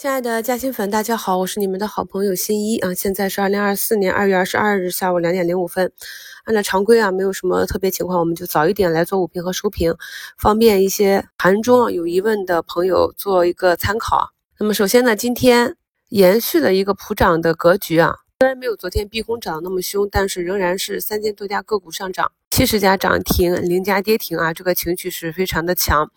亲爱的嘉兴粉，大家好，我是你们的好朋友新一啊。现在是二零二四年二月二十二日下午两点零五分。按照常规啊，没有什么特别情况，我们就早一点来做午评和收评，方便一些盘中有疑问的朋友做一个参考。那么首先呢，今天延续了一个普涨的格局啊，虽然没有昨天逼空涨那么凶，但是仍然是三千多家个股上涨，七十家涨停，零家跌停啊，这个情绪是非常的强。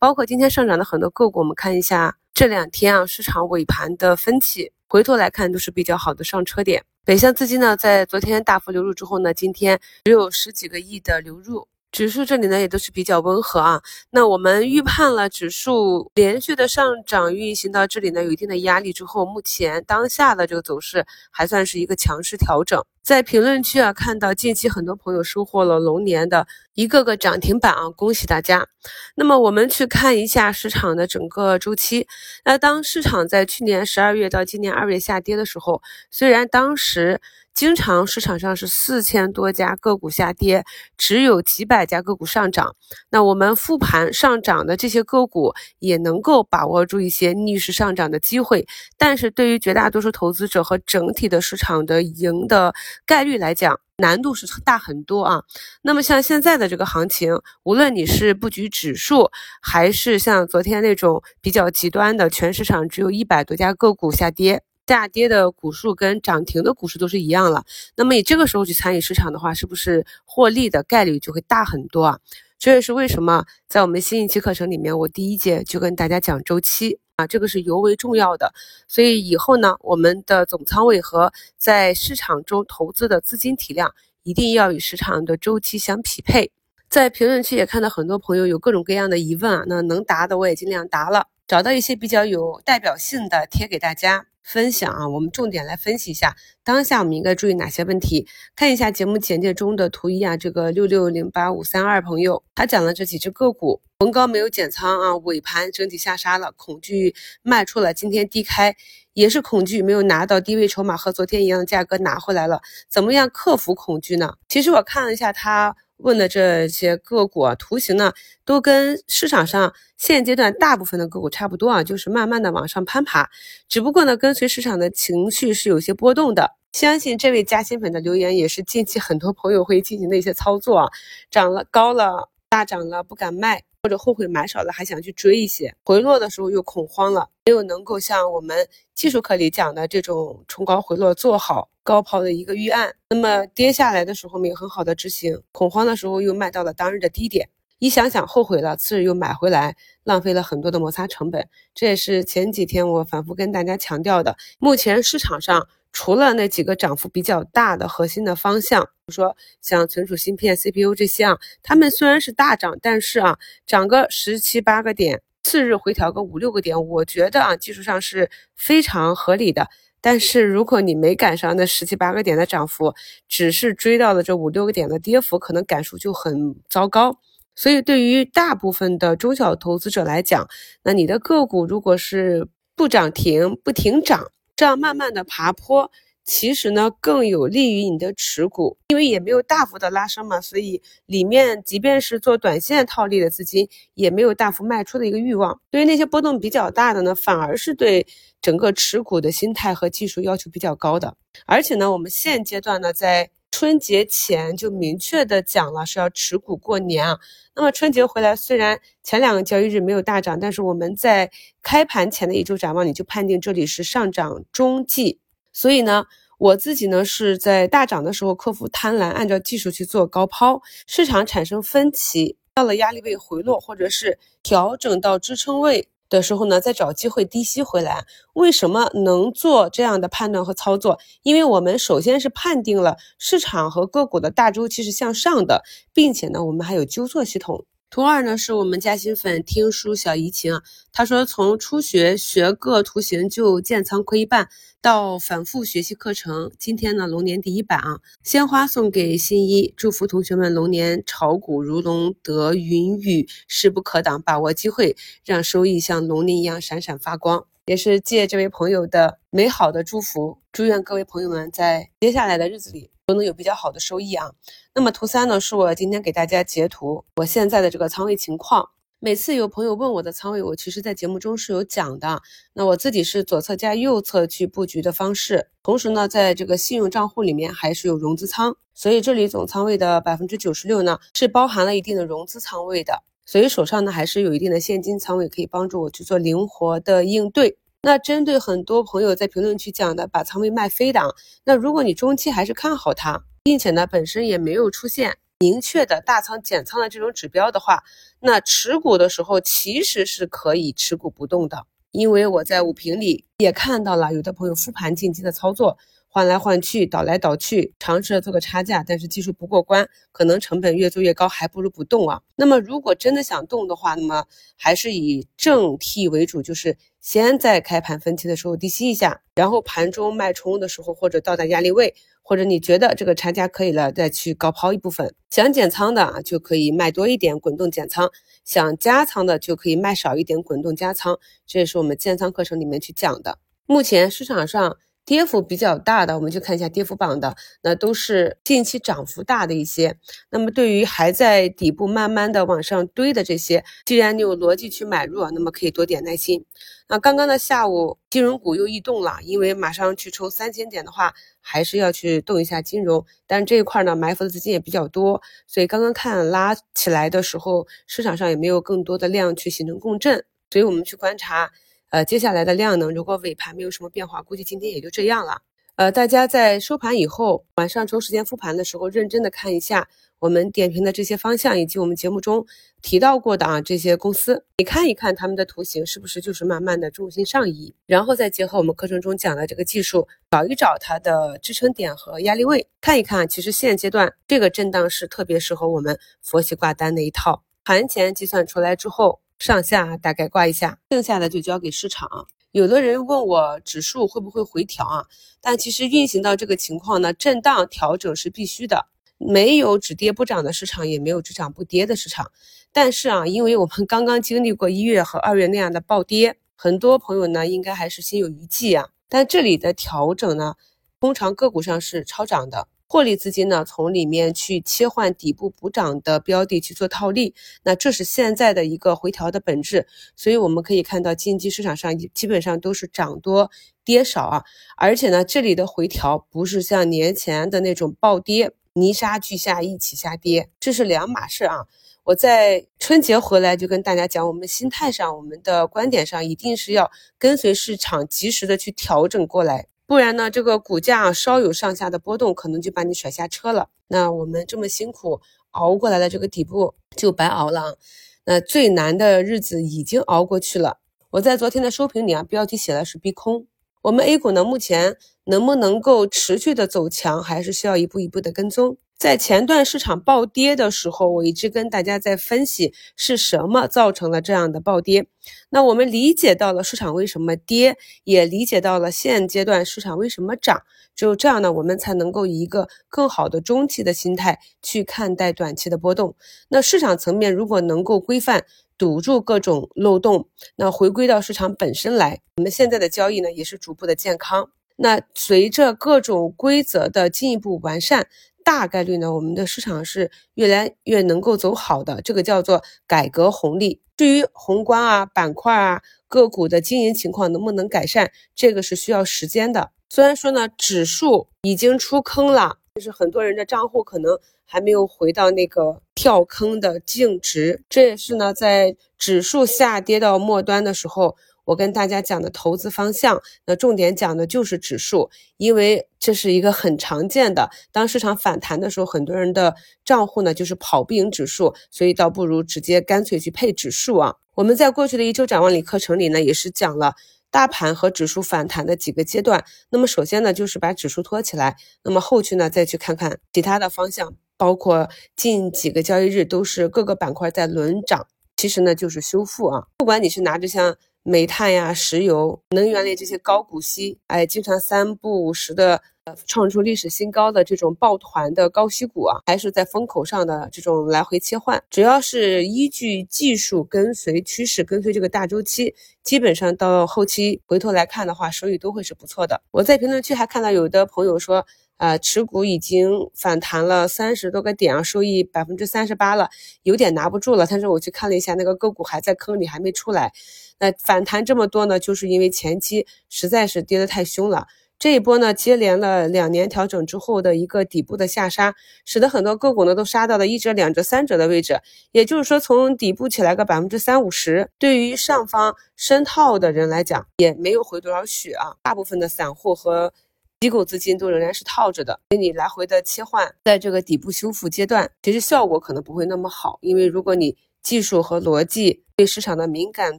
包括今天上涨的很多个股，我们看一下。这两天啊，市场尾盘的分歧，回头来看都是比较好的上车点。北向资金呢，在昨天大幅流入之后呢，今天只有十几个亿的流入。指数这里呢也都是比较温和啊，那我们预判了指数连续的上涨运行到这里呢有一定的压力之后，目前当下的这个走势还算是一个强势调整。在评论区啊看到近期很多朋友收获了龙年的一个个涨停板啊，恭喜大家。那么我们去看一下市场的整个周期，那当市场在去年十二月到今年二月下跌的时候，虽然当时。经常市场上是四千多家个股下跌，只有几百家个股上涨。那我们复盘上涨的这些个股，也能够把握住一些逆势上涨的机会。但是对于绝大多数投资者和整体的市场的赢的概率来讲，难度是大很多啊。那么像现在的这个行情，无论你是布局指数，还是像昨天那种比较极端的，全市场只有一百多家个股下跌。下跌的股数跟涨停的股数都是一样了，那么你这个时候去参与市场的话，是不是获利的概率就会大很多啊？这也是为什么在我们新一期课程里面，我第一节就跟大家讲周期啊，这个是尤为重要的。所以以后呢，我们的总仓位和在市场中投资的资金体量一定要与市场的周期相匹配。在评论区也看到很多朋友有各种各样的疑问啊，那能答的我也尽量答了，找到一些比较有代表性的贴给大家。分享啊，我们重点来分析一下当下我们应该注意哪些问题。看一下节目简介中的图一啊，这个六六零八五三二朋友他讲了这几只个股，逢高没有减仓啊，尾盘整体下杀了，恐惧卖出了，今天低开也是恐惧，没有拿到低位筹码和昨天一样的价格拿回来了，怎么样克服恐惧呢？其实我看了一下他。问的这些个股啊，图形呢，都跟市场上现阶段大部分的个股差不多啊，就是慢慢的往上攀爬，只不过呢，跟随市场的情绪是有些波动的。相信这位加新粉的留言也是近期很多朋友会进行的一些操作啊，涨了高了，大涨了不敢卖。或者后悔买少了，还想去追一些，回落的时候又恐慌了，没有能够像我们技术课里讲的这种冲高回落做好高抛的一个预案。那么跌下来的时候没有很好的执行，恐慌的时候又卖到了当日的低点，一想想后悔了，次日又买回来，浪费了很多的摩擦成本。这也是前几天我反复跟大家强调的，目前市场上。除了那几个涨幅比较大的核心的方向，比如说像存储芯片、CPU 这些啊，它们虽然是大涨，但是啊，涨个十七八个点，次日回调个五六个点，我觉得啊，技术上是非常合理的。但是如果你没赶上那十七八个点的涨幅，只是追到了这五六个点的跌幅，可能感受就很糟糕。所以对于大部分的中小投资者来讲，那你的个股如果是不涨停、不停涨，这样慢慢的爬坡，其实呢更有利于你的持股，因为也没有大幅的拉升嘛，所以里面即便是做短线套利的资金，也没有大幅卖出的一个欲望。对于那些波动比较大的呢，反而是对整个持股的心态和技术要求比较高的。而且呢，我们现阶段呢，在春节前就明确的讲了是要持股过年啊。那么春节回来，虽然前两个交易日没有大涨，但是我们在开盘前的一周展望，你就判定这里是上涨中继。所以呢，我自己呢是在大涨的时候克服贪婪，按照技术去做高抛。市场产生分歧，到了压力位回落，或者是调整到支撑位。的时候呢，再找机会低吸回来。为什么能做这样的判断和操作？因为我们首先是判定了市场和个股的大周期是向上的，并且呢，我们还有纠错系统。图二呢，是我们嘉兴粉听书小怡情，他说从初学学个图形就建仓亏一半，到反复学习课程，今天呢龙年第一版啊，鲜花送给新一，祝福同学们龙年炒股如龙得云雨，势不可挡，把握机会，让收益像龙鳞一样闪闪发光。也是借这位朋友的美好的祝福，祝愿各位朋友们在接下来的日子里都能有比较好的收益啊。那么图三呢，是我今天给大家截图我现在的这个仓位情况。每次有朋友问我的仓位，我其实在节目中是有讲的。那我自己是左侧加右侧去布局的方式，同时呢，在这个信用账户里面还是有融资仓，所以这里总仓位的百分之九十六呢是包含了一定的融资仓位的，所以手上呢还是有一定的现金仓位可以帮助我去做灵活的应对。那针对很多朋友在评论区讲的把仓位卖飞的，那如果你中期还是看好它，并且呢本身也没有出现。明确的大仓减仓的这种指标的话，那持股的时候其实是可以持股不动的，因为我在五评里也看到了有的朋友复盘近期的操作。换来换去，倒来倒去，尝试着做个差价，但是技术不过关，可能成本越做越高，还不如不动啊。那么如果真的想动的话，那么还是以正 T 为主，就是先在开盘分期的时候低吸一下，然后盘中脉冲的时候或者到达压力位，或者你觉得这个差价可以了，再去高抛一部分。想减仓的啊，就可以卖多一点，滚动减仓；想加仓的就可以卖少一点，滚动加仓。这也是我们建仓课程里面去讲的。目前市场上。跌幅比较大的，我们就看一下跌幅榜的，那都是近期涨幅大的一些。那么对于还在底部慢慢的往上堆的这些，既然你有逻辑去买入，那么可以多点耐心。那刚刚的下午金融股又异动了，因为马上去冲三千点的话，还是要去动一下金融。但这一块呢，埋伏的资金也比较多，所以刚刚看拉起来的时候，市场上也没有更多的量去形成共振，所以我们去观察。呃，接下来的量能，如果尾盘没有什么变化，估计今天也就这样了。呃，大家在收盘以后，晚上抽时间复盘的时候，认真的看一下我们点评的这些方向，以及我们节目中提到过的啊这些公司，你看一看他们的图形是不是就是慢慢的重心上移，然后再结合我们课程中讲的这个技术，找一找它的支撑点和压力位，看一看，其实现阶段这个震荡是特别适合我们佛系挂单的一套，盘前计算出来之后。上下大概挂一下，剩下的就交给市场。有的人问我指数会不会回调啊？但其实运行到这个情况呢，震荡调整是必须的。没有只跌不涨的市场，也没有只涨不跌的市场。但是啊，因为我们刚刚经历过一月和二月那样的暴跌，很多朋友呢应该还是心有余悸啊。但这里的调整呢，通常个股上是超涨的。获利资金呢，从里面去切换底部补涨的标的去做套利，那这是现在的一个回调的本质。所以我们可以看到，近期市场上基本上都是涨多跌少啊，而且呢，这里的回调不是像年前的那种暴跌，泥沙俱下一起下跌，这是两码事啊。我在春节回来就跟大家讲，我们心态上，我们的观点上，一定是要跟随市场，及时的去调整过来。不然呢，这个股价稍有上下的波动，可能就把你甩下车了。那我们这么辛苦熬过来的这个底部就白熬了。那最难的日子已经熬过去了。我在昨天的收评里啊，标题写的是逼空。我们 A 股呢，目前能不能够持续的走强，还是需要一步一步的跟踪。在前段市场暴跌的时候，我一直跟大家在分析是什么造成了这样的暴跌。那我们理解到了市场为什么跌，也理解到了现阶段市场为什么涨。只有这样呢，我们才能够以一个更好的中期的心态去看待短期的波动。那市场层面如果能够规范堵住各种漏洞，那回归到市场本身来，我们现在的交易呢也是逐步的健康。那随着各种规则的进一步完善。大概率呢，我们的市场是越来越能够走好的，这个叫做改革红利。至于宏观啊、板块啊、个股的经营情况能不能改善，这个是需要时间的。虽然说呢，指数已经出坑了，但是很多人的账户可能还没有回到那个跳坑的净值。这也是呢，在指数下跌到末端的时候。我跟大家讲的投资方向，那重点讲的就是指数，因为这是一个很常见的。当市场反弹的时候，很多人的账户呢就是跑不赢指数，所以倒不如直接干脆去配指数啊。我们在过去的一周展望里课程里呢，也是讲了大盘和指数反弹的几个阶段。那么首先呢，就是把指数托起来，那么后续呢，再去看看其他的方向，包括近几个交易日都是各个板块在轮涨，其实呢就是修复啊。不管你是拿着像。煤炭呀、石油、能源类这些高股息，哎，经常三不五时的呃创出历史新高的这种抱团的高息股啊，还是在风口上的这种来回切换。只要是依据技术跟随趋势，跟随这个大周期，基本上到后期回头来看的话，收益都会是不错的。我在评论区还看到有的朋友说。啊，持股已经反弹了三十多个点啊，收益百分之三十八了，有点拿不住了。但是我去看了一下，那个个股还在坑里，还没出来。那反弹这么多呢，就是因为前期实在是跌得太凶了。这一波呢，接连了两年调整之后的一个底部的下杀，使得很多个股呢都杀到了一折、两折、三折的位置。也就是说，从底部起来个百分之三五十，对于上方深套的人来讲，也没有回多少血啊。大部分的散户和机构资金都仍然是套着的，所以你来回的切换，在这个底部修复阶段，其实效果可能不会那么好。因为如果你技术和逻辑对市场的敏感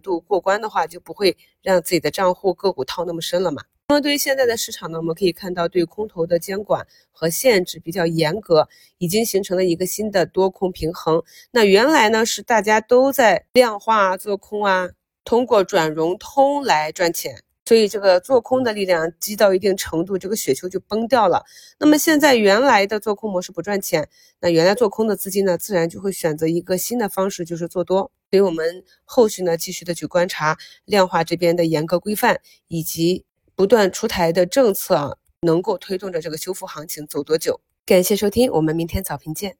度过关的话，就不会让自己的账户个股套那么深了嘛。那么对于现在的市场呢，我们可以看到对空头的监管和限制比较严格，已经形成了一个新的多空平衡。那原来呢是大家都在量化做空啊，通过转融通来赚钱。所以这个做空的力量积到一定程度，这个雪球就崩掉了。那么现在原来的做空模式不赚钱，那原来做空的资金呢，自然就会选择一个新的方式，就是做多。所以我们后续呢，继续的去观察量化这边的严格规范，以及不断出台的政策啊，能够推动着这个修复行情走多久。感谢收听，我们明天早评见。